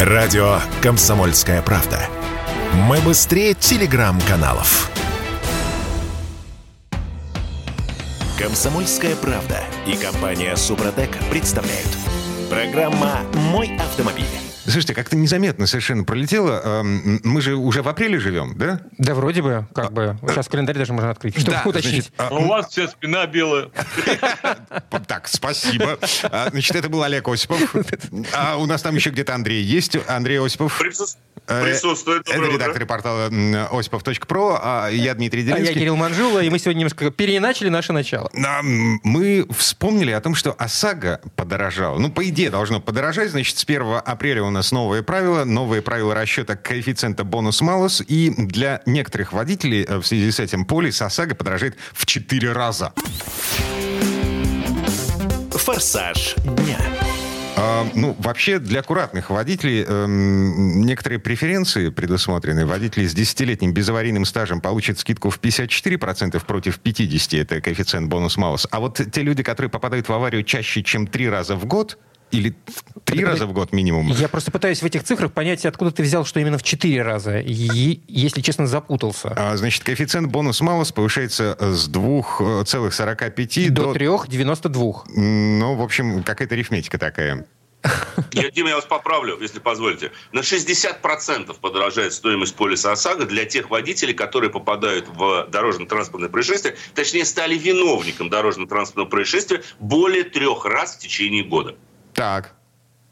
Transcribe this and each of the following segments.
Радио «Комсомольская правда». Мы быстрее телеграм-каналов. «Комсомольская правда» и компания «Супротек» представляют. Программа «Мой автомобиль». Слушайте, как-то незаметно совершенно пролетело. Эм, Мы же уже в апреле живем, да? Да, вроде бы, как бы. Сейчас календарь даже можно открыть, чтобы Да, уточнить. значит, а, У вас вся спина белая. Так, спасибо. А, Значит, это был Олег Осипов. А у нас там еще где-то Андрей есть. Андрей Осипов. Присутствует. Э, Присутствует. Это редактор портала осипов.про, а я Дмитрий А я Делинский. Кирилл Манжула, и мы сегодня немножко переиначили наше начало. А, Мы вспомнили о том, что ОСАГО подорожала. Ну, по идее, должно подорожать. Значит, с 1 апреля у нас новые правила. Новые правила расчета коэффициента бонус-малус. И для некоторых водителей э, в связи с этим полис ОСАГО подорожает в 4 раза. «Форсаж дня». А, ну, вообще, для аккуратных водителей эм, некоторые преференции предусмотрены. Водители с 10-летним безаварийным стажем получат скидку в 54% против 50%. Это коэффициент бонус-малус. А вот те люди, которые попадают в аварию чаще, чем три раза в год, или три раза в год минимум, Я просто пытаюсь в этих цифрах понять, откуда ты взял, что именно в 4 раза. И, если честно, запутался. а, значит, коэффициент бонус-малус повышается э, с 2,45 До до... 3,92. Ну, в общем, какая-то арифметика такая. Я, Дима, я вас поправлю, если позволите. На 60% подорожает стоимость полиса ОСАГО для тех водителей, которые попадают в дорожно-транспортное происшествие, точнее, стали виновником дорожно-транспортного происшествия более трех раз в течение года. Так.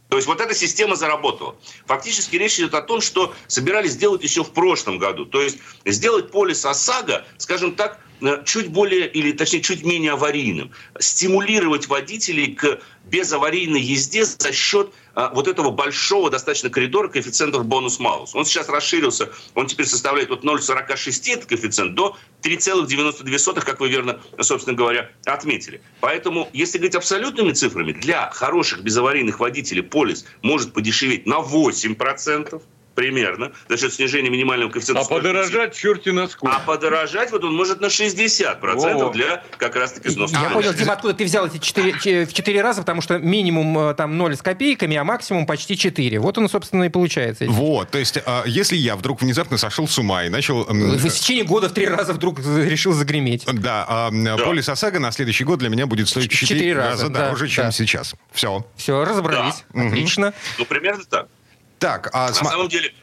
То есть вот эта система заработала. Фактически речь идет о том, что собирались сделать еще в прошлом году. То есть сделать полис ОСАГО, скажем так, э, чуть более, или точнее чуть менее аварийным. Стимулировать водителей к безаварийной езде за счет вот этого большого достаточно коридора коэффициентов бонус-малус. Он сейчас расширился, он теперь составляет от 0,46 этот коэффициент до 3,92, как вы верно, собственно говоря, отметили. Поэтому, если говорить абсолютными цифрами, для хороших безаварийных водителей полис может подешеветь на 8% примерно за счет снижения минимального коэффициента. А подорожать черти на сколько. А подорожать вот он может на 60% Во-во. для как раз-таки взноса. Я понял, Дима, откуда ты взял эти 4, в 4 раза, потому что минимум э, там 0 с копейками, а максимум почти 4. Вот он, собственно, и получается. Вот, то есть, а, если я вдруг внезапно сошел с ума и начал... В течение года в три раза вдруг решил загреметь. Да, а, полис ОСАГО на следующий год для меня будет стоить в Четыре 4 раза, раза да, дороже, чем да. сейчас. Все. Все, разобрались. Отлично. Ну, примерно так. Так, а На самом деле,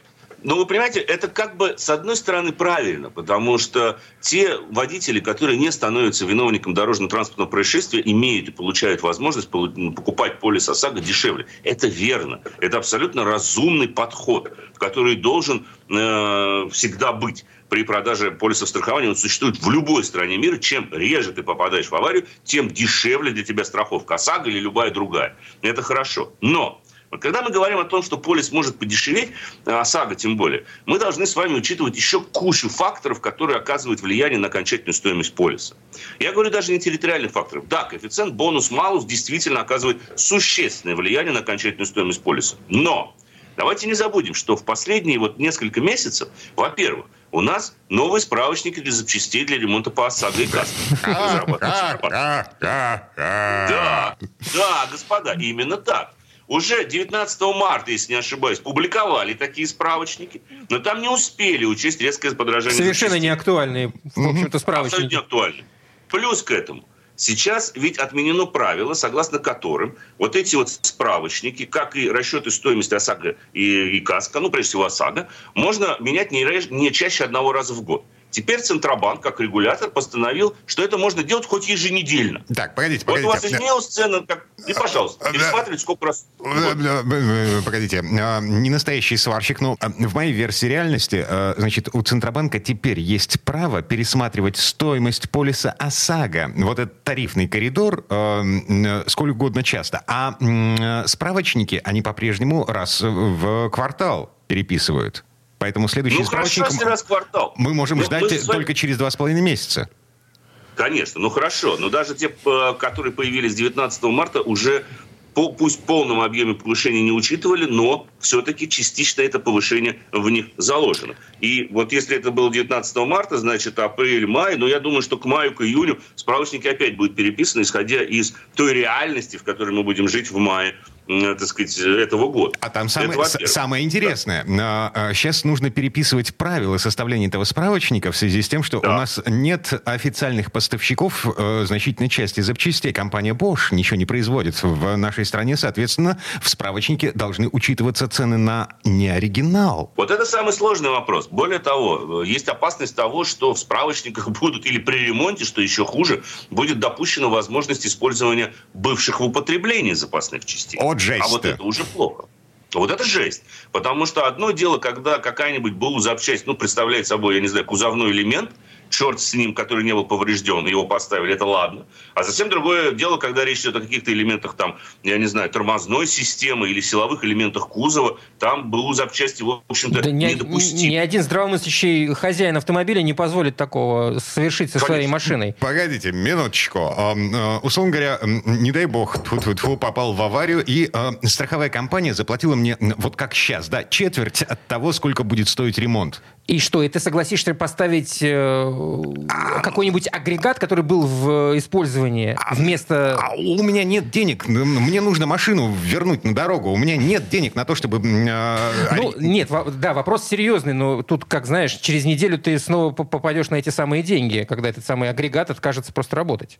ну, вы понимаете, это как бы, с одной стороны, правильно, потому что те водители, которые не становятся виновником дорожно-транспортного происшествия, имеют и получают возможность покупать полис ОСАГО дешевле. Это верно. Это абсолютно разумный подход, который должен э, всегда быть при продаже полисов страхования. Он существует в любой стране мира. Чем реже ты попадаешь в аварию, тем дешевле для тебя страховка ОСАГО или любая другая. Это хорошо. Но вот когда мы говорим о том, что полис может подешеветь, а ОСАГО тем более, мы должны с вами учитывать еще кучу факторов, которые оказывают влияние на окончательную стоимость полиса. Я говорю даже не территориальных факторов. Да, коэффициент бонус-малус действительно оказывает существенное влияние на окончательную стоимость полиса. Но давайте не забудем, что в последние вот несколько месяцев, во-первых, у нас новые справочники для запчастей для ремонта по ОСАГО и КАСКО. разрабатываются. Да, да, господа, именно так. Уже 19 марта, если не ошибаюсь, публиковали такие справочники, но там не успели учесть резкое подражание. Совершенно запчастей. неактуальные, в общем-то, Абсолютно справочники. не актуально. Плюс к этому, сейчас ведь отменено правило, согласно которым вот эти вот справочники, как и расчеты стоимости ОСАГО и, и КАСКО, ну, прежде всего ОСАГО, можно менять не, не чаще одного раза в год. Теперь Центробанк, как регулятор, постановил, что это можно делать хоть еженедельно. Так, погодите, Вот у вас погодите. изменилась цена, как... и, пожалуйста, пересматривайте сколько раз. Погодите, а, не настоящий сварщик, но а, в моей версии реальности, а, значит, у Центробанка теперь есть право пересматривать стоимость полиса ОСАГО, вот этот тарифный коридор, э, сколько угодно часто. А э, справочники, они по-прежнему раз в квартал переписывают. Поэтому следующий Ну, квартал. мы можем Ну, ждать мы вами- только через два с половиной месяца. Конечно, ну хорошо. Но даже те, э, которые появились 19 марта, уже по, пусть в полном объеме повышения не учитывали, но все-таки частично это повышение в них заложено. И вот если это было 19 марта, значит апрель, май, но я думаю, что к маю, к июню справочники опять будут переписаны, исходя из той реальности, в которой мы будем жить в мае так сказать, этого года. А там самое, самое интересное. Да. Сейчас нужно переписывать правила составления этого справочника в связи с тем, что да. у нас нет официальных поставщиков э, значительной части запчастей. Компания Bosch ничего не производит в нашей стране. Соответственно, в справочнике должны учитываться цены на неоригинал. Вот это самый сложный вопрос. Более того, есть опасность того, что в справочниках будут или при ремонте, что еще хуже, будет допущена возможность использования бывших в употреблении запасных частей. Вот жесть. А вот это уже плохо. Вот это жесть. Потому что одно дело, когда какая-нибудь БУ запчасть, ну, представляет собой, я не знаю, кузовной элемент – черт с ним, который не был поврежден, его поставили, это ладно. А совсем другое дело, когда речь идет о каких-то элементах, там, я не знаю, тормозной системы или силовых элементах кузова, там БУ запчасти, в общем-то, да недопустимы. Ни один здравомыслящий хозяин автомобиля не позволит такого совершить со Конечно. своей машиной. Погодите, минуточку. Э, условно говоря, не дай бог, тьфу попал в аварию, и э, страховая компания заплатила мне, вот как сейчас, да, четверть от того, сколько будет стоить ремонт. И что, и ты согласишься поставить э, какой-нибудь агрегат, который был в использовании а, вместо... А у меня нет денег. Мне нужно машину вернуть на дорогу. У меня нет денег на то, чтобы... Э, ну, нет, да, вопрос серьезный, но тут, как знаешь, через неделю ты снова попадешь на эти самые деньги, когда этот самый агрегат откажется просто работать.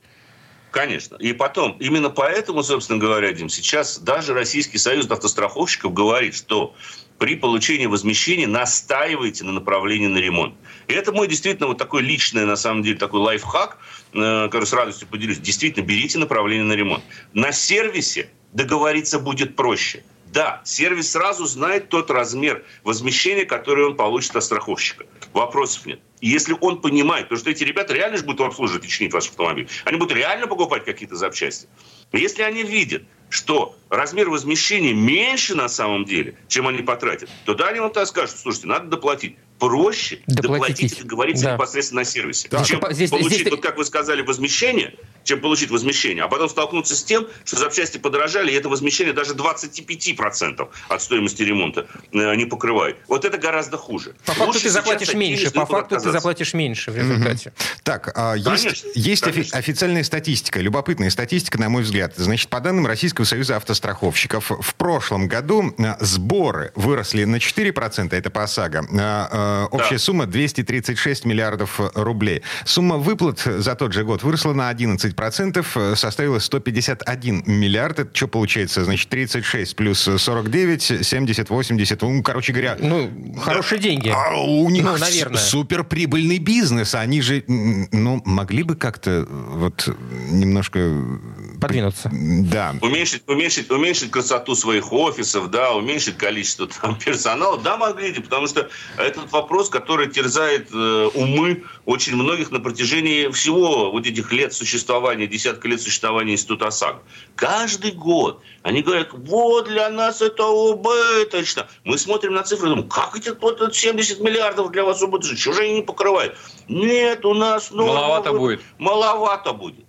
Конечно. И потом, именно поэтому, собственно говоря, Дим, сейчас даже Российский союз автостраховщиков говорит, что при получении возмещения настаивайте на направлении на ремонт. И это мой действительно вот такой личный, на самом деле, такой лайфхак, э, который с радостью поделюсь. Действительно, берите направление на ремонт. На сервисе договориться будет проще. Да, сервис сразу знает тот размер возмещения, который он получит от страховщика. Вопросов нет. И если он понимает, потому что эти ребята реально же будут обслуживать и чинить ваш автомобиль, они будут реально покупать какие-то запчасти. Если они видят, что размер возмещения меньше на самом деле, чем они потратят, то да, они вам так скажут, слушайте, надо доплатить. Проще доплатить, доплатить и договориться да. непосредственно на сервисе. Да. Чем здесь, получить, здесь... вот как вы сказали, возмещение, чем получить возмещение, а потом столкнуться с тем, что запчасти подорожали, и это возмещение даже 25% от стоимости ремонта э, не покрывает. Вот это гораздо хуже. По факту Лучше ты заплатишь меньше. По факту ты заплатишь меньше в результате. Угу. Так, а, есть, есть Офи- официальная статистика, любопытная статистика, на мой взгляд. Значит, по данным Российского союза автостраховщиков, в прошлом году э, сборы выросли на 4%, это по ОСАГО. Э, общая да. сумма 236 миллиардов рублей. Сумма выплат за тот же год выросла на 11 10% э, составило 151 миллиард. Это что получается? Значит, 36 плюс 49, 70, 80. Ну, короче говоря... Ну, хорошие да, деньги. А у них ну, наверное. суперприбыльный бизнес. Они же, ну, могли бы как-то вот немножко... Подвинуться. Да. Уменьшить, уменьшить, уменьшить красоту своих офисов, да, уменьшить количество там персонала. Да, могли, потому что этот вопрос, который терзает э, умы очень многих на протяжении всего вот этих лет существования десятка лет существования института ОСАГО. Каждый год они говорят, вот для нас это убыточно. Мы смотрим на цифры и думаем, как эти вот 70 миллиардов для вас убыточно? Чего же они не покрывают? Нет, у нас... Ну, маловато будет. Маловато будет.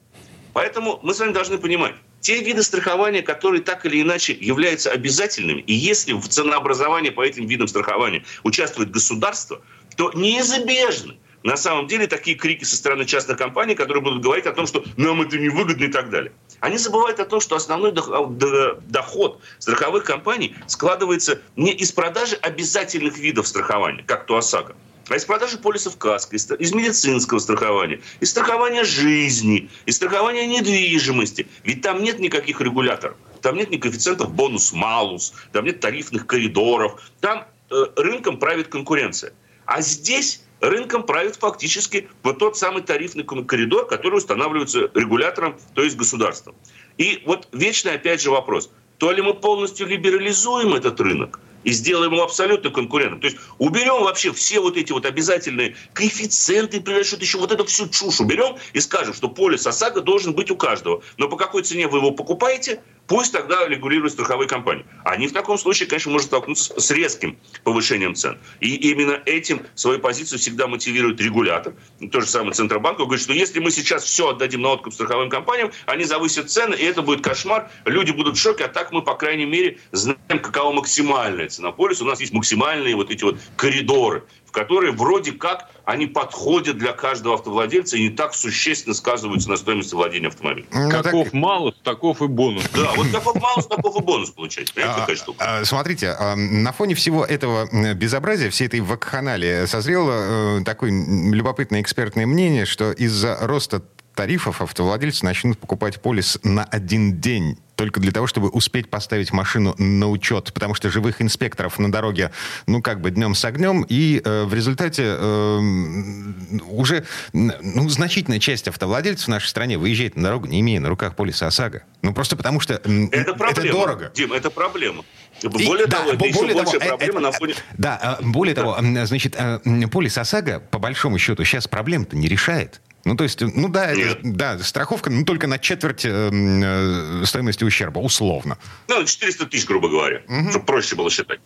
Поэтому мы с вами должны понимать, те виды страхования, которые так или иначе являются обязательными, и если в ценообразовании по этим видам страхования участвует государство, то неизбежно на самом деле такие крики со стороны частных компаний, которые будут говорить о том, что нам это невыгодно и так далее. Они забывают о том, что основной доход страховых компаний складывается не из продажи обязательных видов страхования, как то ОСАГО, а из продажи полисов КАСКО, из, медицинского страхования, из страхования жизни, из страхования недвижимости. Ведь там нет никаких регуляторов. Там нет ни коэффициентов бонус-малус, там нет тарифных коридоров. Там э, рынком правит конкуренция. А здесь рынком правит фактически вот тот самый тарифный коридор, который устанавливается регулятором, то есть государством. И вот вечный опять же вопрос. То ли мы полностью либерализуем этот рынок, и сделаем его абсолютно конкурентом. То есть уберем вообще все вот эти вот обязательные коэффициенты, что-то еще, вот эту всю чушь уберем и скажем, что полис ОСАГО должен быть у каждого. Но по какой цене вы его покупаете, Пусть тогда регулируют страховые компании. Они в таком случае, конечно, могут столкнуться с резким повышением цен. И именно этим свою позицию всегда мотивирует регулятор. То же самое Центробанк говорит, что если мы сейчас все отдадим на откуп страховым компаниям, они завысят цены, и это будет кошмар. Люди будут в шоке, а так мы, по крайней мере, знаем, какова максимальная цена полиса. У нас есть максимальные вот эти вот коридоры, которые вроде как они подходят для каждого автовладельца и не так существенно сказываются на стоимости владения автомобилем. Ну, каков так... малус, таков и бонус. Да, вот каков малус, таков и бонус получается. Штука? А, смотрите, на фоне всего этого безобразия, всей этой вакханалии, созрело э, такое любопытное экспертное мнение, что из-за роста тарифов автовладельцы начнут покупать полис на один день только для того, чтобы успеть поставить машину на учет, потому что живых инспекторов на дороге, ну, как бы днем с огнем, и э, в результате э, уже ну, значительная часть автовладельцев в нашей стране выезжает на дорогу, не имея на руках полиса ОСАГО. Ну, просто потому что это, проблема, это дорого. Дим, это проблема. Более и, того, да, это более еще того, э, проблема это, на фоне... Да, более да. того, значит, полис ОСАГО, по большому счету, сейчас проблем-то не решает. Ну, то есть, ну да, это, да, страховка, ну, только на четверть э, э, стоимости ущерба, условно. Ну, 400 тысяч, грубо говоря, угу. чтобы проще было считать.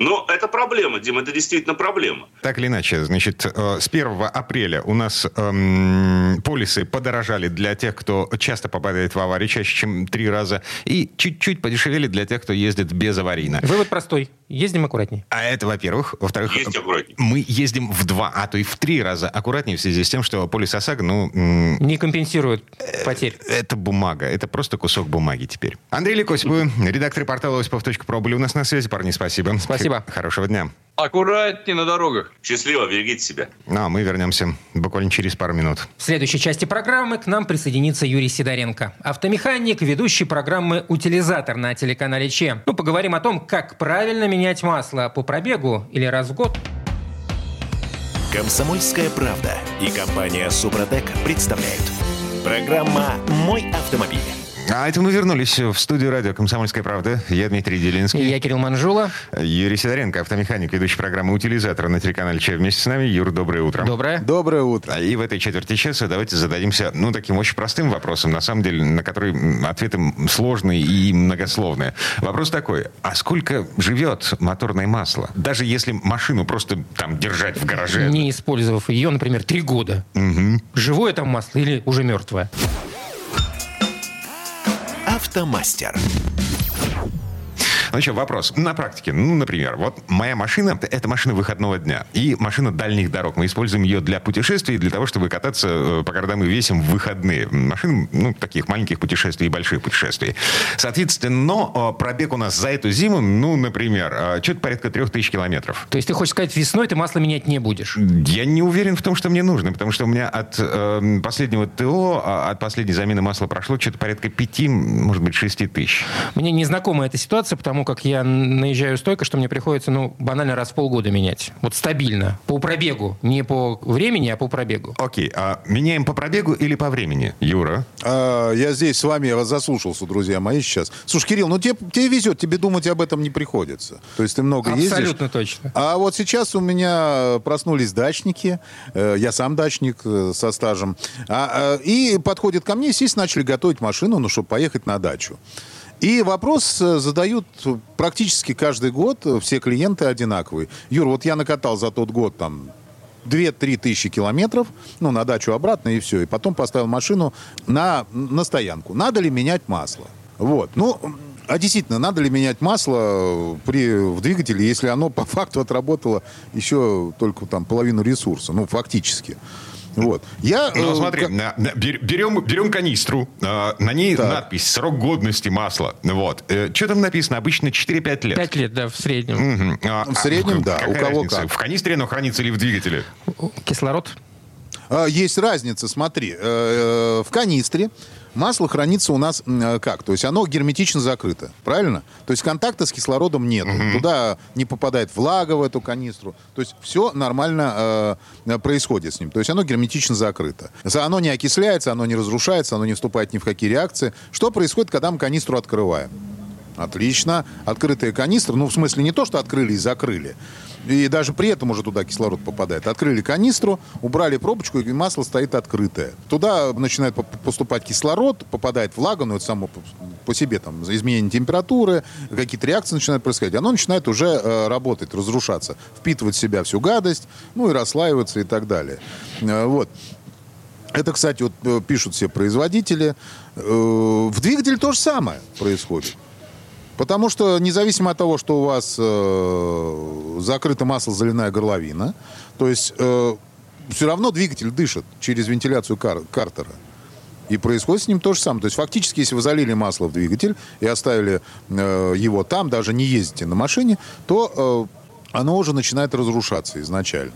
Но это проблема, Дим, это действительно проблема. Так или иначе, значит, э, с 1 апреля у нас эм, полисы подорожали для тех, кто часто попадает в аварии, чаще, чем три раза, и чуть-чуть подешевели для тех, кто ездит безаварийно. Вывод простой. Ездим аккуратнее. А это, во-первых. Во-вторых, мы ездим в два, а то и в три раза аккуратнее в связи с тем, что полис ОСАГО, ну... Не компенсирует потерь. Это бумага. Это просто кусок бумаги теперь. Андрей Лекосипов, редактор портала осипов.про были у нас на связи. Парни, спасибо. Спасибо. Хорошего дня. Аккуратнее на дорогах. Счастливо, берегите себя. Ну, а мы вернемся буквально через пару минут. В следующей части программы к нам присоединится Юрий Сидоренко. Автомеханик, ведущий программы «Утилизатор» на телеканале ЧЕ. Ну, поговорим о том, как правильно менять масло по пробегу или раз в год. Комсомольская правда и компания «Супротек» представляют. Программа «Мой автомобиль». А это мы вернулись в студию радио «Комсомольская правда». Я Дмитрий Делинский. И я Кирилл Манжула. Юрий Сидоренко, автомеханик, ведущий программы «Утилизатор» на телеканале «Че». Вместе с нами. Юр, доброе утро. Доброе. Доброе утро. И в этой четверти часа давайте зададимся, ну, таким очень простым вопросом, на самом деле, на который ответы сложные и многословные. Вопрос такой. А сколько живет моторное масло? Даже если машину просто там держать в гараже. Не использовав ее, например, три года. Угу. Живое там масло или уже мертвое? Автомастер. Ну что, вопрос. На практике, ну, например, вот моя машина — это машина выходного дня. И машина дальних дорог. Мы используем ее для путешествий, для того, чтобы кататься э, по городам и весим в выходные. Машины, ну, таких маленьких путешествий и больших путешествий. Соответственно, но пробег у нас за эту зиму, ну, например, э, что-то порядка трех тысяч километров. То есть ты хочешь сказать, весной ты масло менять не будешь? Я не уверен в том, что мне нужно, потому что у меня от э, последнего ТО, а, от последней замены масла прошло что-то порядка пяти, может быть, шести тысяч. Мне незнакома эта ситуация, потому потому как я наезжаю столько, что мне приходится, ну, банально раз в полгода менять. Вот стабильно. По пробегу. Не по времени, а по пробегу. Окей. А меняем по пробегу или по времени? Юра? А, я здесь с вами, я вас заслушался, друзья мои, сейчас. Слушай, Кирилл, ну тебе, тебе везет, тебе думать об этом не приходится. То есть ты много Абсолютно ездишь. Абсолютно точно. А вот сейчас у меня проснулись дачники. Э, я сам дачник э, со стажем. А, э, и подходят ко мне, естественно, начали готовить машину, ну, чтобы поехать на дачу. И вопрос э, задают практически каждый год, все клиенты одинаковые. Юр, вот я накатал за тот год там 2-3 тысячи километров, ну, на дачу обратно и все. И потом поставил машину на, на стоянку. Надо ли менять масло? Вот. Ну, а действительно, надо ли менять масло при, в двигателе, если оно по факту отработало еще только там половину ресурса? Ну, фактически. Вот. Я, ну, э, смотри, как... берем, берем канистру, э, на ней так. надпись «Срок годности масла». Вот. Э, что там написано? Обычно 4-5 лет. 5 лет, да, в среднем. Угу. А, в среднем, а, да. У кого разница? как? В канистре оно хранится или в двигателе? Кислород. А, есть разница, смотри. В канистре Масло хранится у нас э, как? То есть оно герметично закрыто, правильно? То есть контакта с кислородом нет. Угу. Туда не попадает влага в эту канистру. То есть все нормально э, происходит с ним. То есть оно герметично закрыто. Оно не окисляется, оно не разрушается, оно не вступает ни в какие реакции. Что происходит, когда мы канистру открываем? Отлично. Открытая канистра, ну, в смысле, не то, что открыли и закрыли. И даже при этом уже туда кислород попадает. Открыли канистру, убрали пробочку, и масло стоит открытое. Туда начинает поступать кислород, попадает влага, но это само по себе там изменение температуры, какие-то реакции начинают происходить. Оно начинает уже э, работать, разрушаться, впитывать в себя всю гадость, ну и расслаиваться и так далее. Э, вот. Это, кстати, вот э, пишут все производители. Э, в двигателе то же самое происходит. Потому что независимо от того, что у вас э, закрыто масло, заливная горловина, то есть э, все равно двигатель дышит через вентиляцию кар- картера. И происходит с ним то же самое. То есть фактически, если вы залили масло в двигатель и оставили э, его там, даже не ездите на машине, то э, оно уже начинает разрушаться изначально.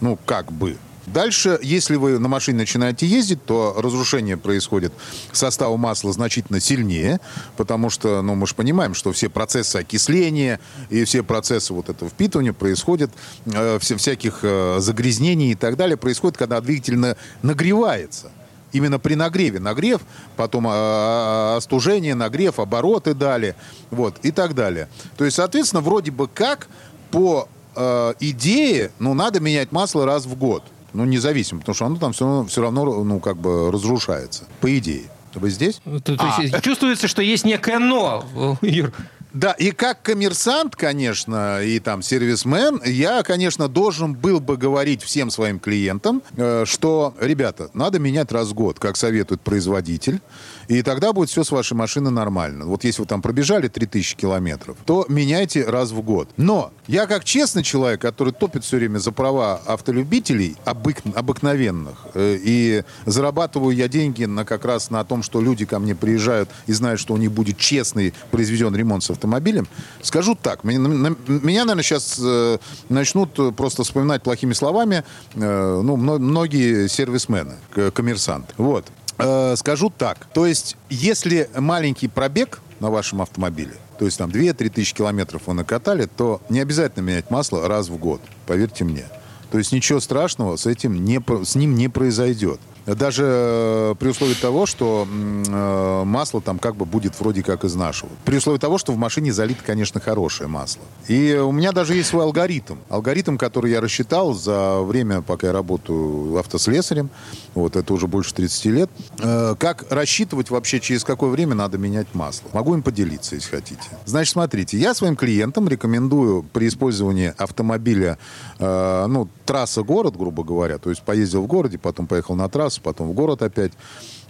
Ну, как бы. Дальше, если вы на машине начинаете ездить, то разрушение происходит состава масла значительно сильнее, потому что, ну, мы же понимаем, что все процессы окисления и все процессы вот этого впитывания происходят, э, все, всяких э, загрязнений и так далее, происходит, когда двигатель на- нагревается. Именно при нагреве. Нагрев, потом а, остужение, нагрев, обороты дали, вот, и так далее. То есть, соответственно, вроде бы как по э, идее, ну, надо менять масло раз в год. Ну, независимо, потому что оно там все равно, все равно ну, как бы разрушается. По идее. Вы здесь? То, то есть чувствуется, что есть некое «но», Юр. Да, и как коммерсант, конечно, и там сервисмен, я, конечно, должен был бы говорить всем своим клиентам, э, что, ребята, надо менять раз в год, как советует производитель, и тогда будет все с вашей машиной нормально. Вот если вы там пробежали 3000 километров, то меняйте раз в год. Но я как честный человек, который топит все время за права автолюбителей, обык- обыкновенных, э, и зарабатываю я деньги на, как раз на том, что люди ко мне приезжают и знают, что у них будет честный произведен ремонт с автомобилем, скажу так, меня, на- меня, наверное, сейчас э, начнут просто вспоминать плохими словами э, ну, мно- многие сервисмены, коммерсанты. Вот. Э, скажу так, то есть, если маленький пробег на вашем автомобиле, то есть там 2-3 тысячи километров вы накатали, то не обязательно менять масло раз в год, поверьте мне. То есть ничего страшного с этим не, с ним не произойдет. Даже э, при условии того, что э, масло там как бы будет вроде как из нашего. При условии того, что в машине залито, конечно, хорошее масло. И у меня даже есть свой алгоритм. Алгоритм, который я рассчитал за время, пока я работаю автослесарем. Вот это уже больше 30 лет. Э, Как рассчитывать вообще, через какое время надо менять масло? Могу им поделиться, если хотите. Значит, смотрите, я своим клиентам рекомендую при использовании автомобиля, ну, трасса-город, грубо говоря, то есть поездил в городе, потом поехал на трассу, потом в город опять,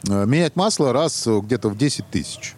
э, менять масло раз э, где-то в 10 тысяч.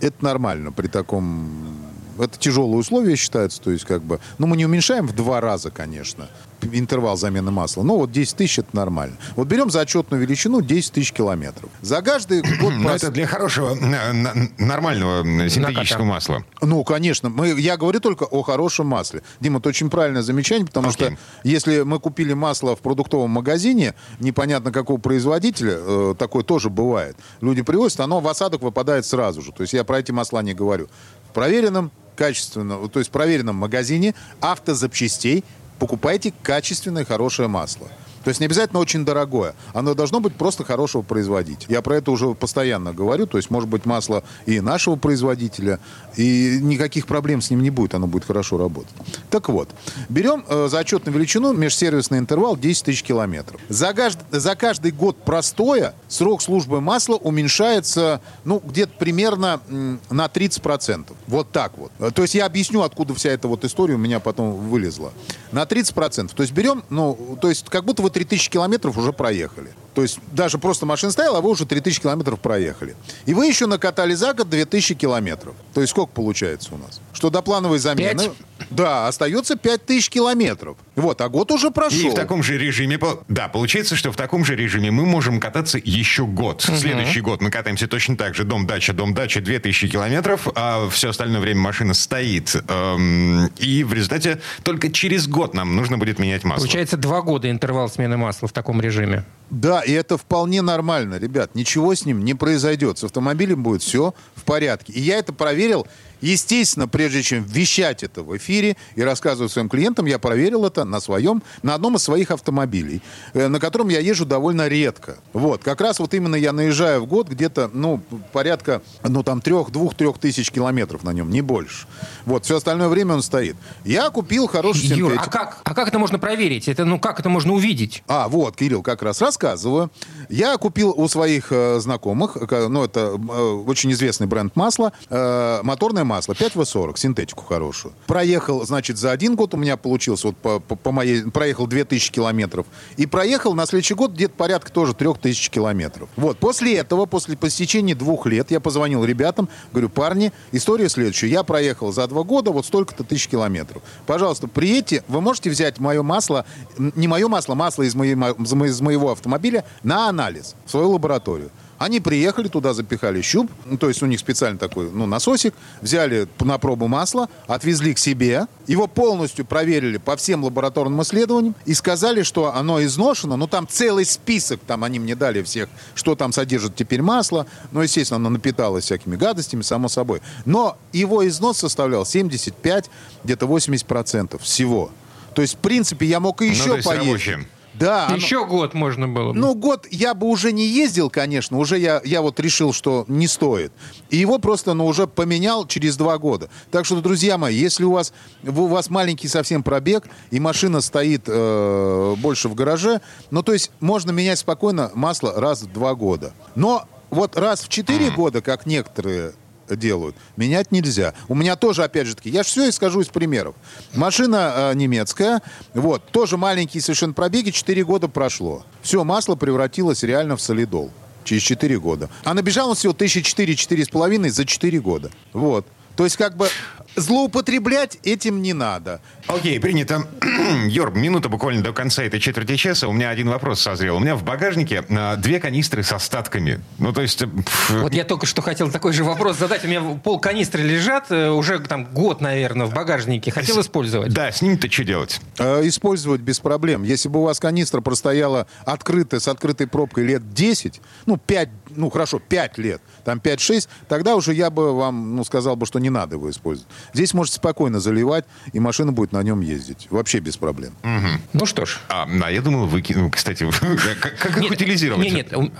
Это нормально при таком... Это тяжелые условия считаются, то есть как бы... Ну, мы не уменьшаем в два раза, конечно, интервал замены масла. Но вот 10 тысяч это нормально. Вот берем за отчетную величину 10 тысяч километров. За каждый год... Но прос- это для хорошего, э, нормального синтетического масла. Ну, конечно. Мы, я говорю только о хорошем масле. Дима, это очень правильное замечание, потому Окей. что если мы купили масло в продуктовом магазине, непонятно какого производителя, э, такое тоже бывает. Люди привозят, оно в осадок выпадает сразу же. То есть я про эти масла не говорю. В проверенном, качественном, то есть в проверенном магазине автозапчастей покупайте качественное хорошее масло. То есть не обязательно очень дорогое. Оно должно быть просто хорошего производителя. Я про это уже постоянно говорю. То есть может быть масло и нашего производителя, и никаких проблем с ним не будет. Оно будет хорошо работать. Так вот, берем э, за отчетную величину межсервисный интервал 10 тысяч километров. За, кажд- за каждый год простоя срок службы масла уменьшается ну, где-то примерно на 30%. Вот так вот. Э, То есть я объясню, откуда вся эта вот история у меня потом вылезла. На 30%. То есть берем, ну, то есть как будто вы 3000 километров уже проехали. То есть даже просто машина стояла, а вы уже 3000 километров проехали. И вы еще накатали за год 2000 километров. То есть сколько получается у нас? Что до плановой замены... Пять? Да, остается 5000 километров. Вот, а год уже прошел. И в таком же режиме, да, получается, что в таком же режиме мы можем кататься еще год. Следующий год мы катаемся точно так же. Дом-дача, дом-дача, 2000 километров, а все остальное время машина стоит. Эм, и в результате только через год нам нужно будет менять масло. Получается два года интервал смены масла в таком режиме. Да, и это вполне нормально, ребят. Ничего с ним не произойдет. С автомобилем будет все в порядке. И я это проверил. Естественно, прежде чем вещать это в эфире и рассказывать своим клиентам, я проверил это на своем, на одном из своих автомобилей, э, на котором я езжу довольно редко. Вот, как раз вот именно я наезжаю в год где-то, ну, порядка, ну, там, трех, двух, трех тысяч километров на нем, не больше. Вот, все остальное время он стоит. Я купил хороший Юр, а синтетик. как, а как это можно проверить? Это, ну, как это можно увидеть? А, вот, Кирилл, как раз рассказываю. Я купил у своих э, знакомых, э, ну, это э, очень известный бренд масла, э, моторное масло, 5В40, синтетику хорошую. Проехал, значит, за один год у меня получилось, вот по, по, по моей, проехал 2000 километров. И проехал на следующий год где-то порядка тоже 3000 километров. Вот, после этого, после по истечении двух лет, я позвонил ребятам, говорю, парни, история следующая. Я проехал за два года вот столько-то тысяч километров. Пожалуйста, приедьте, вы можете взять мое масло, не мое масло, масло из, моей, из моего автомобиля на анализ в свою лабораторию. Они приехали, туда запихали щуп, ну, то есть у них специально такой ну, насосик, взяли на пробу масло, отвезли к себе, его полностью проверили по всем лабораторным исследованиям и сказали, что оно изношено, ну там целый список, там они мне дали всех, что там содержит теперь масло, ну, естественно, оно напиталось всякими гадостями, само собой. Но его износ составлял 75, где-то 80% всего. То есть, в принципе, я мог и еще ну, поесть. Рабочим. Да. Еще оно... год можно было бы. Ну, год я бы уже не ездил, конечно. Уже я, я вот решил, что не стоит. И его просто, ну, уже поменял через два года. Так что, друзья мои, если у вас, у вас маленький совсем пробег, и машина стоит э, больше в гараже, ну, то есть можно менять спокойно масло раз в два года. Но вот раз в четыре года, как некоторые делают. Менять нельзя. У меня тоже, опять же таки, я же все и скажу из примеров. Машина э, немецкая, вот, тоже маленькие совершенно пробеги, 4 года прошло. Все, масло превратилось реально в солидол через 4 года. А набежал он всего 1004-4,5 за 4 года. Вот. То есть как бы злоупотреблять этим не надо. Окей, принято. Йорб, минута буквально до конца этой четверти часа. У меня один вопрос созрел. У меня в багажнике а, две канистры с остатками. Ну, то есть... Вот я только что хотел такой же вопрос задать. У меня пол канистры лежат, э, уже там год, наверное, в багажнике. Хотел использовать. Да, с ними-то что делать? Э, использовать без проблем. Если бы у вас канистра простояла открытая, с открытой пробкой лет 10, ну, 5, ну, хорошо, 5 лет, там 5-6, тогда уже я бы вам, ну, сказал бы, что не надо его использовать. Здесь можете спокойно заливать, и машина будет на нем ездить. Вообще без проблем. Угу. Ну что ж. А, а я думал, выкину, кстати, как, как их утилизировать? Нет, нет.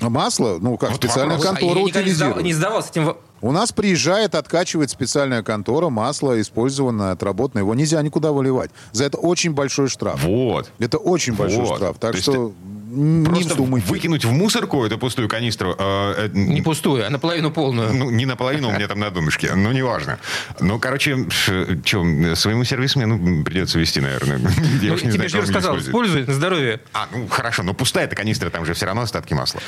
А масло, ну, как вот специальная вопрос. контора а утилизирует. не задавался этим у нас приезжает, откачивает специальная контора масло, использованное, отработанное. Его нельзя никуда выливать. За это очень большой штраф. Вот. Это очень вот. большой штраф. Так То что Просто вздумайте. выкинуть в мусорку эту пустую канистру. Э, э, не пустую, а наполовину полную. Ну, не наполовину, у меня там на донышке. Ну, неважно. Ну, короче, что, своему сервисмену придется вести, наверное. Я ну, тебе же сказал, используй на здоровье. А, ну, хорошо, но пустая эта канистра, там же все равно остатки масла.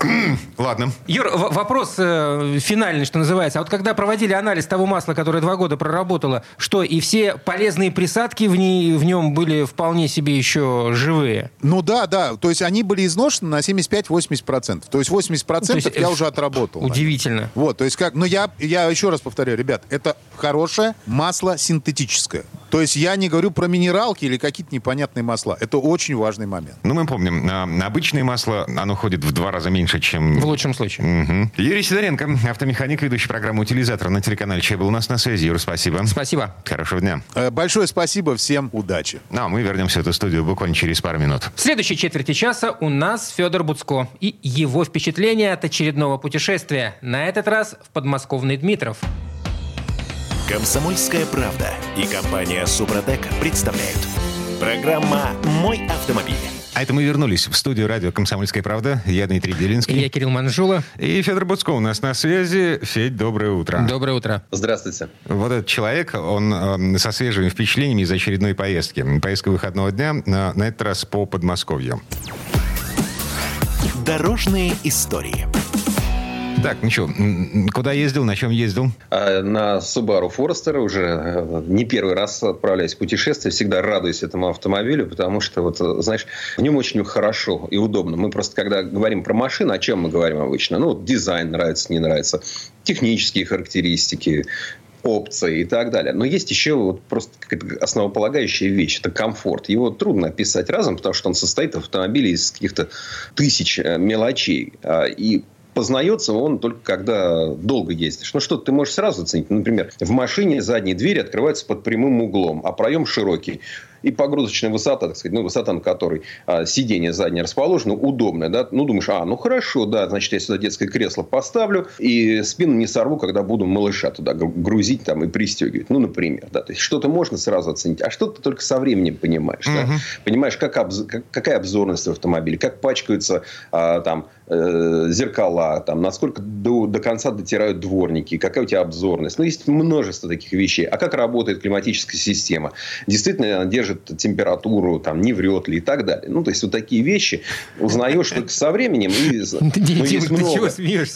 Ладно. Юр, вопрос э, финальный, что называется. А вот когда проводили анализ того масла, которое два года проработало, что и все полезные присадки в, ней, в нем были вполне себе еще живые? Ну да, да. То есть они были изношены на 75-80%. То есть 80% то есть, я уже отработал. Удивительно. Вот, то есть как... Но я, я еще раз повторяю, ребят, это хорошее масло синтетическое. То есть я не говорю про минералки или какие-то непонятные масла. Это очень важный момент. Ну, мы помним, а, обычное масло, оно ходит в два раза меньше, чем... В лучшем случае. Угу. Юрий Сидоренко, автомеханик, ведущий программу «Утилизатор» на телеканале «Чай» был у нас на связи. Юр, спасибо. Спасибо. Хорошего дня. Э, большое спасибо, всем удачи. Ну, а мы вернемся в эту студию буквально через пару минут. В следующей четверти часа у нас Федор Буцко и его впечатления от очередного путешествия. На этот раз в подмосковный Дмитров. Комсомольская правда и компания Супротек представляют. Программа «Мой автомобиль». А это мы вернулись в студию радио «Комсомольская правда». Я Дмитрий Делинский. Я Кирилл Манжула. И Федор Буцко у нас на связи. Федь, доброе утро. Доброе утро. Здравствуйте. Вот этот человек, он э, со свежими впечатлениями из очередной поездки. Поездка выходного дня, на, на этот раз по Подмосковью. Дорожные истории. Так, что, куда ездил, на чем ездил? А, на Subaru Forester уже э, не первый раз отправляюсь в путешествие. Всегда радуюсь этому автомобилю, потому что, вот, знаешь, в нем очень хорошо и удобно. Мы просто, когда говорим про машину, о чем мы говорим обычно? Ну, дизайн нравится, не нравится, технические характеристики, опции и так далее. Но есть еще вот просто основополагающая вещь. Это комфорт. Его трудно описать разом, потому что он состоит в автомобиле из каких-то тысяч э, мелочей. А, и познается он только когда долго ездишь. Ну, что ты можешь сразу оценить. Например, в машине задние двери открываются под прямым углом, а проем широкий. и погрузочная высота, так сказать, ну, высота, на которой а, сиденье заднее расположено, удобное, да, ну, думаешь, а, ну, хорошо, да, значит, я сюда детское кресло поставлю, и спину не сорву, когда буду малыша туда грузить там и пристегивать, ну, например, да, то есть что-то можно сразу оценить, а что-то только со временем понимаешь, uh-huh. да? понимаешь, как обз... как, какая обзорность в автомобиле, как пачкаются а, там э, зеркала, там, насколько до, до конца дотирают дворники, какая у тебя обзорность. Ну, есть множество таких вещей. А как работает климатическая система? Действительно, она держит температуру, там, не врет ли и так далее. Ну, то есть, вот такие вещи узнаешь только со временем. И, ну, есть много.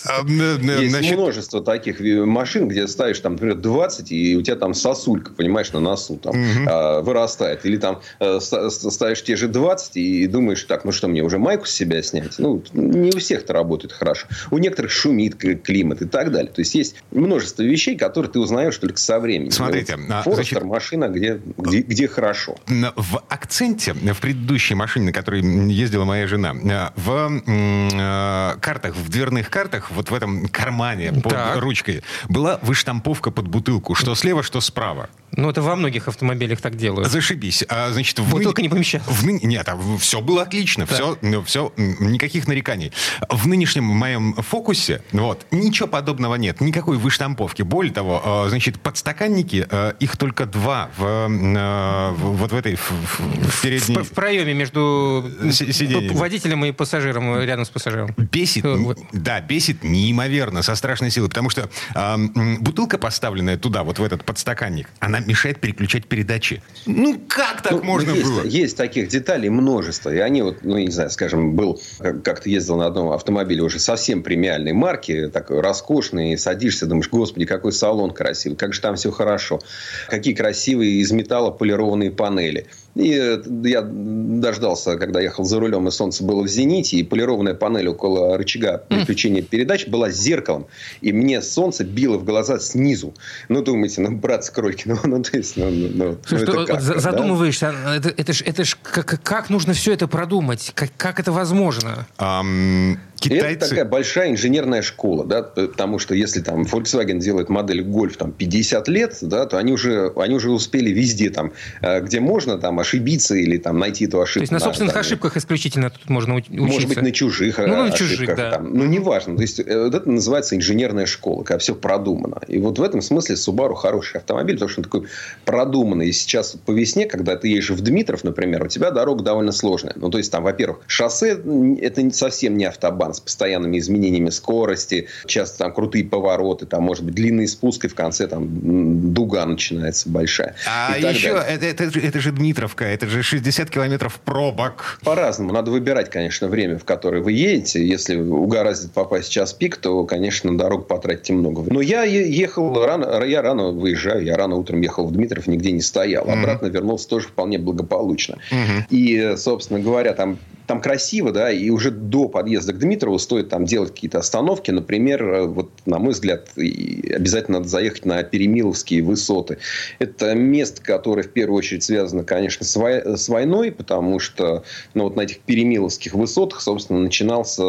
А, есть множество таких машин, где ставишь, там, например, 20, и у тебя там сосулька, понимаешь, на носу там угу. вырастает. Или там э, ставишь те же 20 и думаешь, так, ну что, мне уже майку с себя снять? Ну, не у всех это работает хорошо. У некоторых шумит климат и так далее. То есть, есть множество вещей, которые ты узнаешь только со временем. Смотрите. Вот, а, Форестер значит, машина, где, где, где хорошо. В акценте, в предыдущей машине, на которой ездила моя жена, э, в э, картах, в дверных картах, вот в этом кармане под так. ручкой, была выштамповка под бутылку, что слева, что справа. Ну, это во многих автомобилях так делают. Зашибись. А, значит, в Бутылка ны... не помещалась. В ны... Нет, а все было отлично. Все, ну, все, никаких нареканий. В нынешнем моем фокусе вот, ничего подобного нет. Никакой выштамповки. Более того, а, значит, подстаканники, а, их только два в, а, в, вот в этой в, в передней... В, в проеме между сиденьями. водителем и пассажиром, рядом с пассажиром. Бесит, вот. да, бесит неимоверно, со страшной силой. Потому что э, бутылка, поставленная туда, вот в этот подстаканник, она мешает переключать передачи. Ну, как так ну, можно есть, было? Есть таких деталей множество. И они вот, ну, не знаю, скажем, был, как-то ездил на одном автомобиле уже совсем премиальной марки, такой роскошный, садишься, думаешь, господи, какой салон красивый, как же там все хорошо. Какие красивые из металла полированные панели. И э, я дождался, когда ехал за рулем, и солнце было в зените, и полированная панель около рычага переключения передач была зеркалом. И мне солнце било в глаза снизу. Ну, думаете, ну, братцы кролики, ну, ну, то есть, ну, ну, ну, ну это как, задумываешься, да? это, это ж, это ж как, как нужно все это продумать? Как, как это возможно? Um, Китайцы... Это такая большая инженерная школа, да, потому что если там Volkswagen делает модель Golf там 50 лет, да, то они уже, они уже успели везде там, э, где можно там ошибиться или там найти эту ошибку. То есть на собственных там, ошибках исключительно тут можно учиться? Может быть, на чужих ну, на ошибках. Чужих, да. там. Ну, неважно. То есть, э, вот это называется инженерная школа, когда все продумано. И вот в этом смысле Subaru хороший автомобиль, потому что он такой продуманный. И сейчас по весне, когда ты едешь в Дмитров, например, у тебя дорога довольно сложная. Ну, то есть, там, во-первых, шоссе – это совсем не автобан с постоянными изменениями скорости, часто там крутые повороты, там может быть длинный спуск, и в конце там дуга начинается большая. А еще это, это, это же Дмитровка, это же 60 километров пробок. По-разному. Надо выбирать, конечно, время, в которое вы едете. Если угораздит попасть в час пик, то, конечно, дорогу потратите много. Но я ехал рано, я рано выезжаю, я рано утром ехал в Дмитров, нигде не стоял. Обратно mm-hmm. вернулся тоже вполне благополучно. Mm-hmm. И, собственно говоря, там там красиво, да, и уже до подъезда к Дмитрову стоит там делать какие-то остановки. Например, э, вот, на мой взгляд, обязательно надо заехать на Перемиловские высоты. Это место, которое в первую очередь связано, конечно, с, вой- с войной, потому что ну, вот на этих Перемиловских высотах, собственно, начинался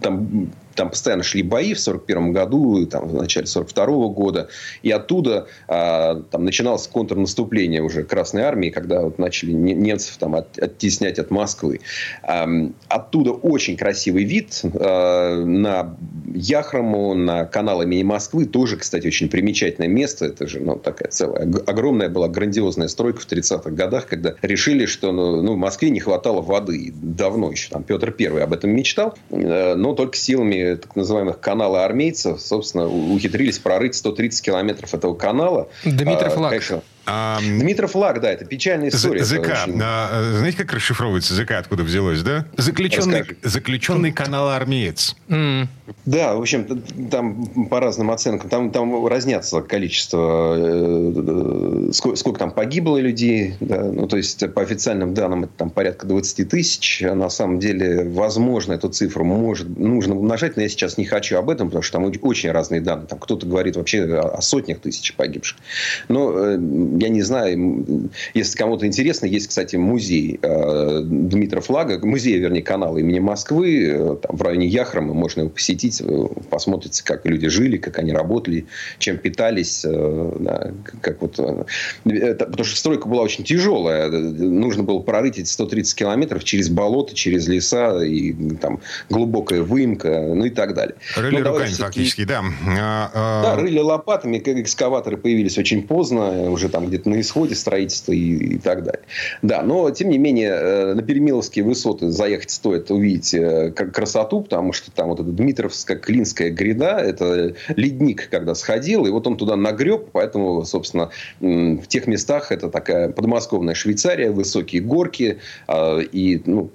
там там постоянно шли бои в 1941 году, там, в начале 1942 года. И оттуда а, там, начиналось контрнаступление уже Красной Армии, когда вот, начали немцев там, от, оттеснять от Москвы. А, оттуда очень красивый вид а, на Яхрому, на канал имени Москвы. Тоже, кстати, очень примечательное место. Это же ну, такая целая, огромная была грандиозная стройка в 30-х годах, когда решили, что ну, ну, в Москве не хватало воды. Давно еще там Петр I об этом мечтал. Э, но только силами так называемых канала армейцев, собственно, ухитрились прорыть 130 километров этого канала. Дмитрий Флаг. Конечно, а, Дмитров флаг, да, это печальная история. ЗК. Очень... А, знаете, как расшифровывается ЗК, откуда взялось, да? Заключенный, заключенный канал армеец. Mm. Да, в общем, там по разным оценкам, там, там разнятся количество, э, сколько, сколько там погибло людей, да, ну, то есть по официальным данным это там порядка 20 тысяч, а на самом деле, возможно, эту цифру может, нужно умножать, но я сейчас не хочу об этом, потому что там очень разные данные, там кто-то говорит вообще о сотнях тысяч погибших. Но э, я не знаю, если кому-то интересно, есть, кстати, музей э, Дмитрия Флага, музей, вернее, канала имени Москвы, э, там, в районе Яхрома, можно его посетить, посмотрите, как люди жили, как они работали, чем питались, э, да, как вот, это, потому что стройка была очень тяжелая, нужно было прорыть эти 130 километров через болото, через леса, и там глубокая выемка, ну и так далее. Рыли ну, руками фактически, да. А, а... Да, рыли лопатами, как экскаваторы появились очень поздно, уже там где-то на исходе строительства и, и так далее. Да, но тем не менее э, на Перемиловские высоты заехать стоит увидеть э, красоту, потому что там вот эта Дмитровская Клинская гряда, это ледник, когда сходил, и вот он туда нагреб, поэтому, собственно, в тех местах это такая подмосковная Швейцария, высокие горки, а, и ну,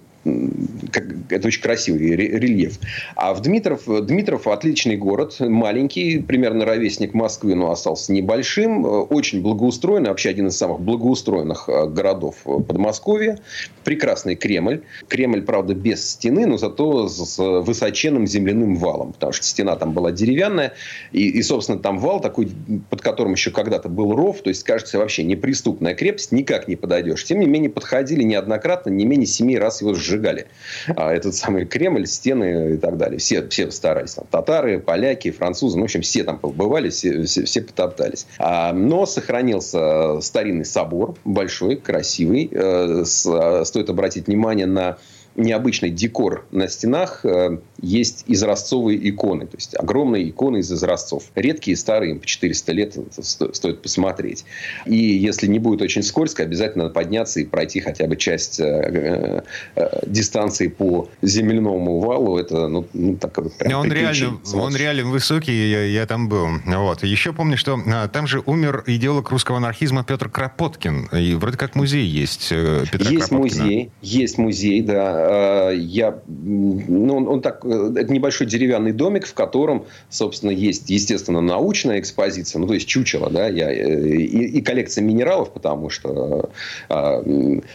это очень красивый рельеф. А в Дмитров, Дмитров отличный город, маленький, примерно ровесник Москвы, но остался небольшим, очень благоустроенный, вообще один из самых благоустроенных э, городов Подмосковья. Прекрасный Кремль. Кремль, правда, без стены, но зато с высоченным земляным валом, потому что стена там была деревянная, и, и собственно, там вал такой, под которым еще когда-то был ров, то есть, кажется, вообще неприступная крепость, никак не подойдешь. Тем не менее, подходили неоднократно, не менее семи раз его сжигали сжигали а, этот самый Кремль, стены и так далее. Все, все старались. Там, татары, поляки, французы. Ну, в общем, все там побывали, все, все, все потоптались. А, но сохранился старинный собор, большой, красивый. Э, с, стоит обратить внимание на необычный декор на стенах э, есть изразцовые иконы. То есть огромные иконы из изразцов. Редкие, старые, по 400 лет стоит посмотреть. И если не будет очень скользко, обязательно надо подняться и пройти хотя бы часть э, э, дистанции по земляному валу. Это, ну, ну так вот прям он реально, он реально высокий, я, я там был. Вот. Еще помню, что а, там же умер идеолог русского анархизма Петр Кропоткин. И вроде как музей есть Петра Есть Кропоткина. музей, есть музей, да Э, я, ну, он, так, э, это небольшой деревянный домик, в котором, собственно, есть, естественно, научная экспозиция, ну, то есть чучело, да, я, э, и, и коллекция минералов, потому что а,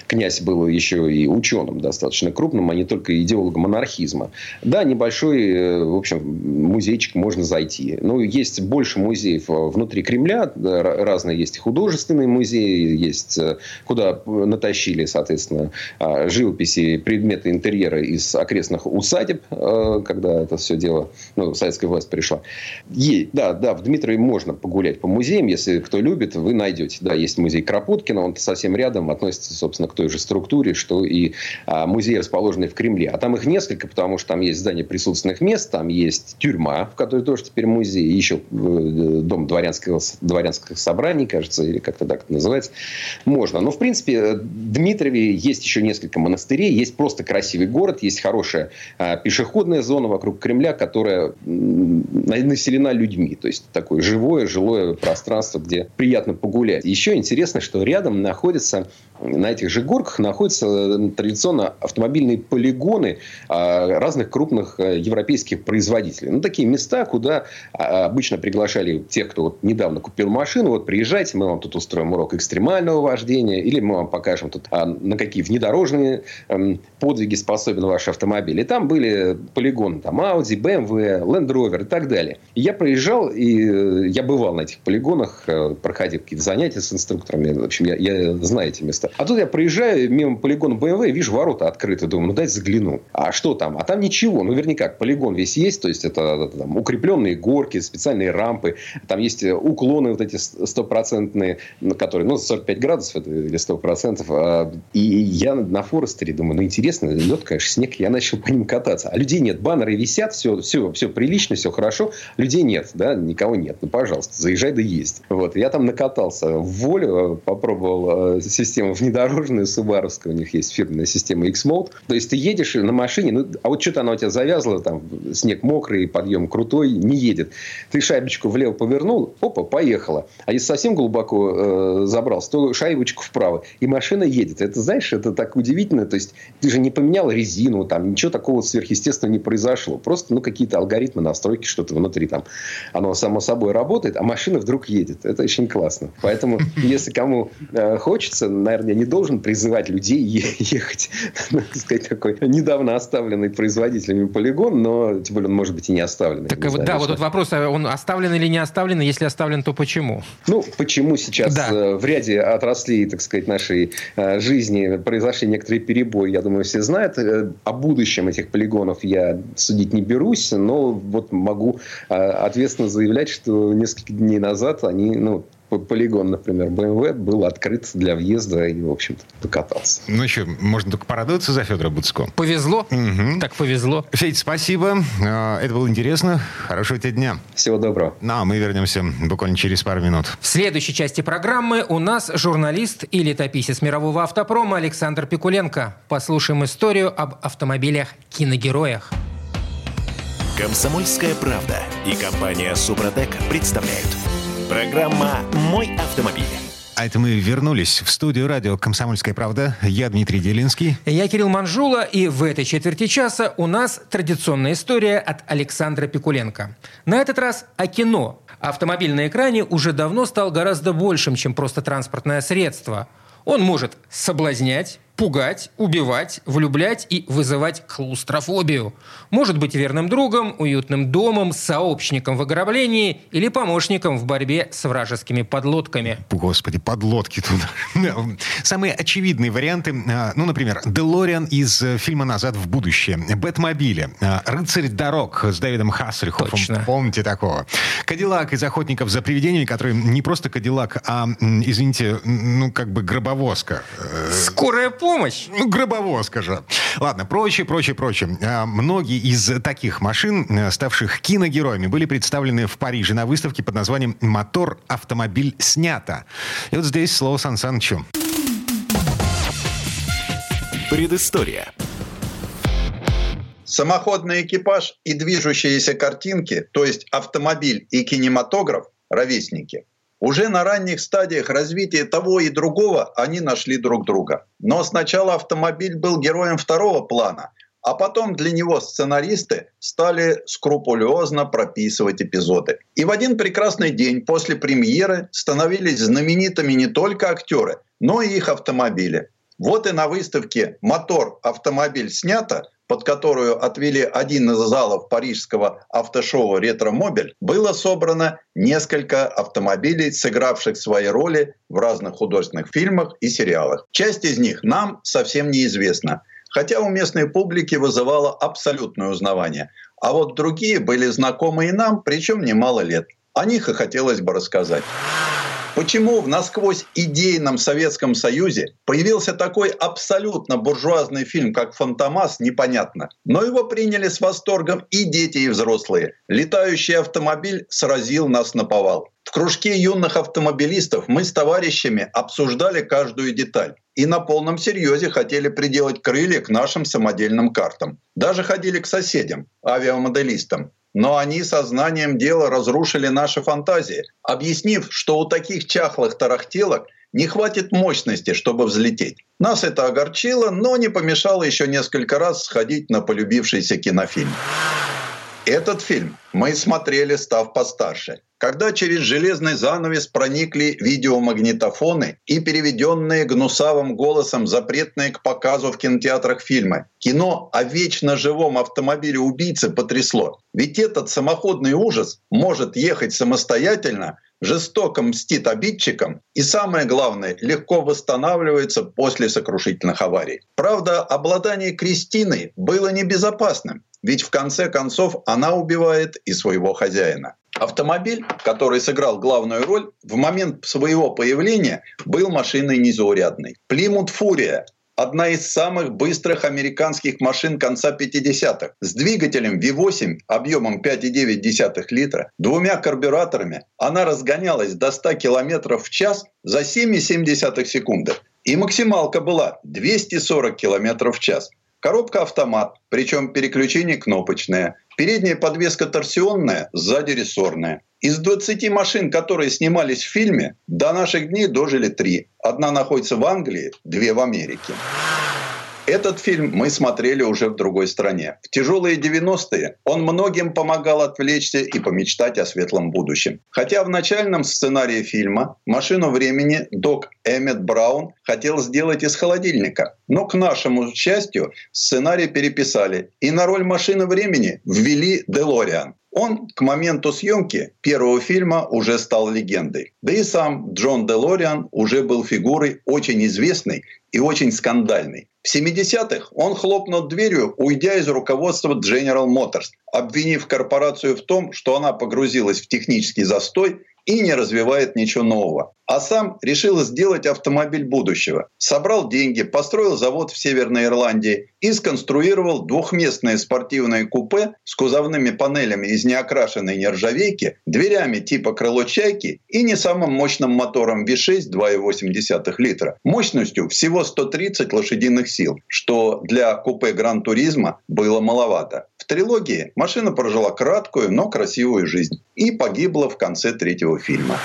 князь был еще и ученым достаточно крупным, а не только идеологом анархизма. Да, небольшой, в общем, музейчик можно зайти. Ну, есть больше музеев внутри Кремля, разные есть художественные музеи, есть куда натащили, соответственно, живописи, предметы предметы интерьера из окрестных усадеб, э, когда это все дело, ну, советская власть пришла. Есть, да, да, в Дмитрове можно погулять по музеям, если кто любит, вы найдете. Да, есть музей Кропоткина, он совсем рядом, относится, собственно, к той же структуре, что и а, музеи, расположенные в Кремле. А там их несколько, потому что там есть здание присутственных мест, там есть тюрьма, в которой тоже теперь музей, еще э, дом дворянского, дворянских собраний, кажется, или как-то так это называется. Можно. Но, в принципе, в Дмитрове есть еще несколько монастырей, есть просто красивый город, есть хорошая а, пешеходная зона вокруг Кремля, которая населена людьми. То есть такое живое, жилое пространство, где приятно погулять. Еще интересно, что рядом находится на этих же горках находятся э, традиционно автомобильные полигоны а, разных крупных э, европейских производителей. Ну, такие места, куда а, обычно приглашали тех, кто вот недавно купил машину. Вот приезжайте, мы вам тут устроим урок экстремального вождения, или мы вам покажем тут, на какие внедорожные подвиги способен ваш автомобиль. И там были полигоны, там Audi, BMW, Land Rover и так далее. И я проезжал, и э, я бывал на этих полигонах, проходил какие-то занятия с инструкторами. В общем, я, я знаю эти места. А тут я проезжаю мимо полигона БМВ, вижу ворота открыты, думаю, ну дайте загляну. А что там? А там ничего. Ну, вернее, как, полигон весь есть, то есть это, там, укрепленные горки, специальные рампы, там есть уклоны вот эти стопроцентные, которые, ну, 45 градусов это, или 100%. А, и я на Форестере думаю, ну, интересно, лед, конечно, снег, я начал по ним кататься. А людей нет, баннеры висят, все, все, все прилично, все хорошо, людей нет, да, никого нет. Ну, пожалуйста, заезжай да есть. Вот, я там накатался в волю, попробовал э, систему внедорожные Субаровская, у них есть фирменная система X-Mode. То есть ты едешь на машине, ну, а вот что-то она у тебя завязла, там снег мокрый, подъем крутой, не едет. Ты шайбочку влево повернул, опа, поехала. А если совсем глубоко э, забрался, то шайбочку вправо, и машина едет. Это, знаешь, это так удивительно. То есть ты же не, поменял резину, там ничего такого сверхъестественного не произошло. Просто, ну, какие-то алгоритмы, настройки, что-то внутри там. Оно само собой работает, а машина вдруг едет. Это очень классно. Поэтому, если кому э, хочется, наверное, я не должен призывать людей ехать, так сказать, такой недавно оставленный производителями полигон, но тем более он может быть и не оставленный. Так, вот, да, вот тут вопрос, а он оставлен или не оставлен? Если оставлен, то почему? Ну, почему сейчас да. Э, в ряде отраслей, так сказать, нашей э, жизни произошли некоторые перебои, я думаю, все знают. Э, о будущем этих полигонов я судить не берусь, но вот могу ответственно заявлять, что несколько дней назад они, ну, полигон, например, BMW был открыт для въезда и, в общем-то, покатался. Ну что, можно только порадоваться за Федора Буцко. Повезло. Угу. Так повезло. Федь, спасибо. А, это было интересно. Хорошего тебе дня. Всего доброго. Ну, а мы вернемся буквально через пару минут. В следующей части программы у нас журналист и летописец мирового автопрома Александр Пикуленко. Послушаем историю об автомобилях-киногероях. Комсомольская правда и компания Супротек представляют – Программа «Мой автомобиль». А это мы вернулись в студию радио «Комсомольская правда». Я Дмитрий Делинский. Я Кирилл Манжула. И в этой четверти часа у нас традиционная история от Александра Пикуленко. На этот раз о кино. Автомобиль на экране уже давно стал гораздо большим, чем просто транспортное средство. Он может соблазнять, пугать, убивать, влюблять и вызывать клаустрофобию. Может быть верным другом, уютным домом, сообщником в ограблении или помощником в борьбе с вражескими подлодками. Господи, подлодки тут. Самые очевидные варианты, а, ну, например, Делориан из э, фильма «Назад в будущее», Бэтмобили, а, Рыцарь дорог с Дэвидом Хассельхофом. Точно. Помните такого? Кадиллак из «Охотников за привидениями», который не просто Кадиллак, а, извините, ну, как бы гробовозка. Скорая помощь помощь. Ну, гробово, скажу. Ладно, прочее, прочее, прочее. А, многие из таких машин, э, ставших киногероями, были представлены в Париже на выставке под названием «Мотор. Автомобиль. Снято». И вот здесь слово Сан Санычу. Предыстория. Самоходный экипаж и движущиеся картинки, то есть автомобиль и кинематограф, ровесники – уже на ранних стадиях развития того и другого они нашли друг друга. Но сначала автомобиль был героем второго плана, а потом для него сценаристы стали скрупулезно прописывать эпизоды. И в один прекрасный день после премьеры становились знаменитыми не только актеры, но и их автомобили. Вот и на выставке «Мотор. Автомобиль снято» под которую отвели один из залов парижского автошоу «Ретромобиль», было собрано несколько автомобилей, сыгравших свои роли в разных художественных фильмах и сериалах. Часть из них нам совсем неизвестна, хотя у местной публики вызывало абсолютное узнавание. А вот другие были знакомы и нам, причем немало лет. О них и хотелось бы рассказать. Почему в насквозь идейном Советском Союзе появился такой абсолютно буржуазный фильм, как «Фантомас», непонятно. Но его приняли с восторгом и дети, и взрослые. Летающий автомобиль сразил нас на повал. В кружке юных автомобилистов мы с товарищами обсуждали каждую деталь и на полном серьезе хотели приделать крылья к нашим самодельным картам. Даже ходили к соседям, авиамоделистам. Но они сознанием дела разрушили наши фантазии, объяснив, что у таких чахлых тарахтелок не хватит мощности, чтобы взлететь. Нас это огорчило, но не помешало еще несколько раз сходить на полюбившийся кинофильм. Этот фильм мы смотрели, став постарше. Когда через железный занавес проникли видеомагнитофоны и переведенные гнусавым голосом запретные к показу в кинотеатрах фильмы. Кино о вечно живом автомобиле убийцы потрясло. Ведь этот самоходный ужас может ехать самостоятельно, жестоко мстит обидчикам и, самое главное, легко восстанавливается после сокрушительных аварий. Правда, обладание Кристиной было небезопасным. Ведь в конце концов она убивает и своего хозяина. Автомобиль, который сыграл главную роль, в момент своего появления был машиной незаурядной. Плимут Фурия одна из самых быстрых американских машин конца 50-х. С двигателем V8 объемом 5,9 литра, двумя карбюраторами, она разгонялась до 100 км в час за 7,7 секунды. И максималка была 240 км в час. Коробка автомат, причем переключение кнопочное. Передняя подвеска торсионная, сзади рессорная. Из 20 машин, которые снимались в фильме, до наших дней дожили три. Одна находится в Англии, две в Америке. Этот фильм мы смотрели уже в другой стране. В тяжелые 90-е он многим помогал отвлечься и помечтать о светлом будущем. Хотя в начальном сценарии фильма «Машину времени» док Эммет Браун хотел сделать из холодильника. Но, к нашему счастью, сценарий переписали. И на роль машины времени ввели Делориан. Он к моменту съемки первого фильма уже стал легендой. Да и сам Джон Делориан уже был фигурой очень известной и очень скандальной. В 70-х он хлопнул дверью, уйдя из руководства General Motors, обвинив корпорацию в том, что она погрузилась в технический застой и не развивает ничего нового. А сам решил сделать автомобиль будущего. Собрал деньги, построил завод в Северной Ирландии и сконструировал двухместное спортивное купе с кузовными панелями из неокрашенной нержавейки, дверями типа крыло чайки и не самым мощным мотором V6 2,8 литра, мощностью всего 130 лошадиных сил, что для купе Гран Туризма было маловато. В трилогии машина прожила краткую, но красивую жизнь и погибла в конце третьего фильма.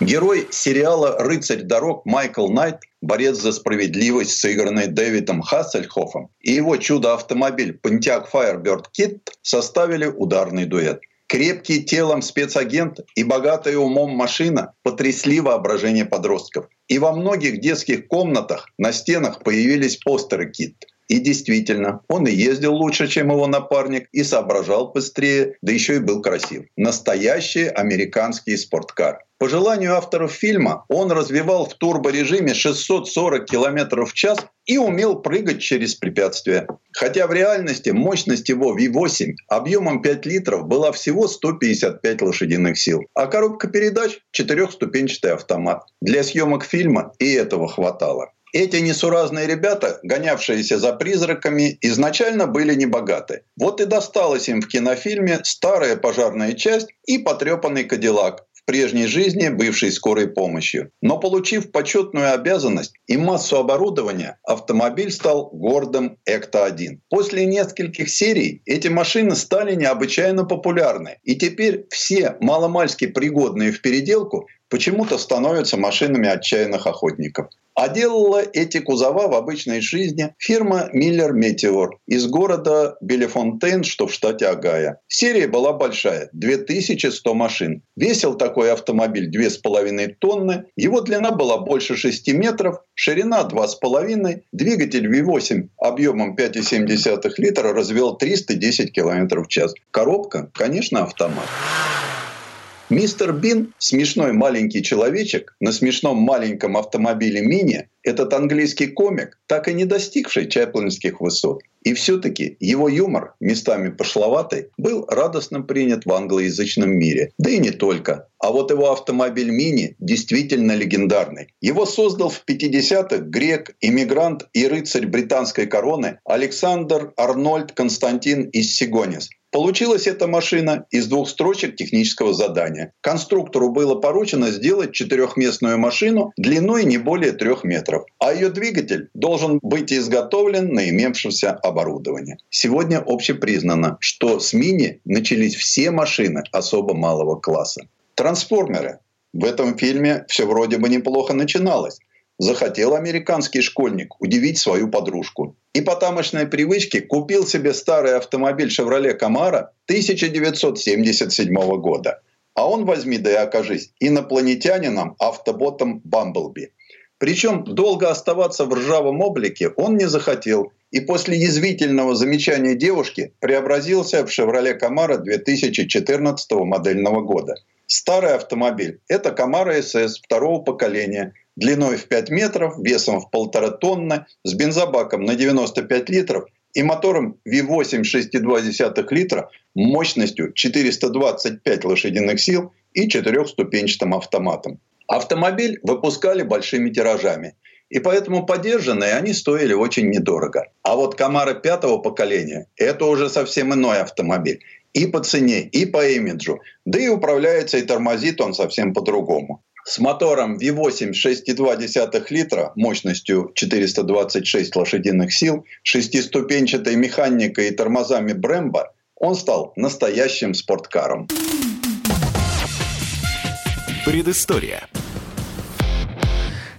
Герой сериала «Рыцарь дорог» Майкл Найт, борец за справедливость, сыгранный Дэвидом Хассельхофом, и его чудо-автомобиль Pontiac Firebird Kit составили ударный дуэт. Крепкий телом спецагент и богатая умом машина потрясли воображение подростков. И во многих детских комнатах на стенах появились постеры Кит. И действительно, он и ездил лучше, чем его напарник, и соображал быстрее, да еще и был красив. Настоящий американский спорткар. По желанию авторов фильма он развивал в турборежиме 640 км в час и умел прыгать через препятствия. Хотя в реальности мощность его V8 объемом 5 литров была всего 155 лошадиных сил, а коробка передач – четырехступенчатый автомат. Для съемок фильма и этого хватало. Эти несуразные ребята, гонявшиеся за призраками, изначально были небогаты. Вот и досталась им в кинофильме старая пожарная часть и потрепанный кадиллак, в прежней жизни бывшей скорой помощью. Но получив почетную обязанность и массу оборудования, автомобиль стал гордым Экта-1. После нескольких серий эти машины стали необычайно популярны. И теперь все маломальски пригодные в переделку почему-то становятся машинами отчаянных охотников. А делала эти кузова в обычной жизни фирма Miller Meteor из города Белефонтейн, что в штате Агая. Серия была большая – 2100 машин. Весил такой автомобиль 2,5 тонны, его длина была больше 6 метров, ширина 2,5, двигатель V8 объемом 5,7 литра развел 310 км в час. Коробка, конечно, автомат. Мистер Бин, смешной маленький человечек на смешном маленьком автомобиле Мини, этот английский комик, так и не достигший чаплинских высот. И все-таки его юмор, местами пошловатый, был радостно принят в англоязычном мире. Да и не только. А вот его автомобиль Мини действительно легендарный. Его создал в 50-х грек, иммигрант и рыцарь британской короны Александр Арнольд Константин Иссигонис – Получилась эта машина из двух строчек технического задания. Конструктору было поручено сделать четырехместную машину длиной не более трех метров, а ее двигатель должен быть изготовлен на имевшемся оборудовании. Сегодня общепризнано, что с мини начались все машины особо малого класса. Трансформеры. В этом фильме все вроде бы неплохо начиналось захотел американский школьник удивить свою подружку. И по тамошной привычке купил себе старый автомобиль «Шевроле Камара» 1977 года. А он возьми да и окажись инопланетянином автоботом Бамблби. Причем долго оставаться в ржавом облике он не захотел и после язвительного замечания девушки преобразился в «Шевроле Камара» 2014 модельного года. Старый автомобиль – это Камара СС второго поколения – длиной в 5 метров, весом в полтора тонны, с бензобаком на 95 литров и мотором V8 6,2 литра мощностью 425 лошадиных сил и четырехступенчатым автоматом. Автомобиль выпускали большими тиражами, и поэтому подержанные они стоили очень недорого. А вот Камара пятого поколения – это уже совсем иной автомобиль. И по цене, и по имиджу. Да и управляется и тормозит он совсем по-другому с мотором V8 6,2 литра мощностью 426 лошадиных сил, шестиступенчатой механикой и тормозами Brembo, он стал настоящим спорткаром. Предыстория.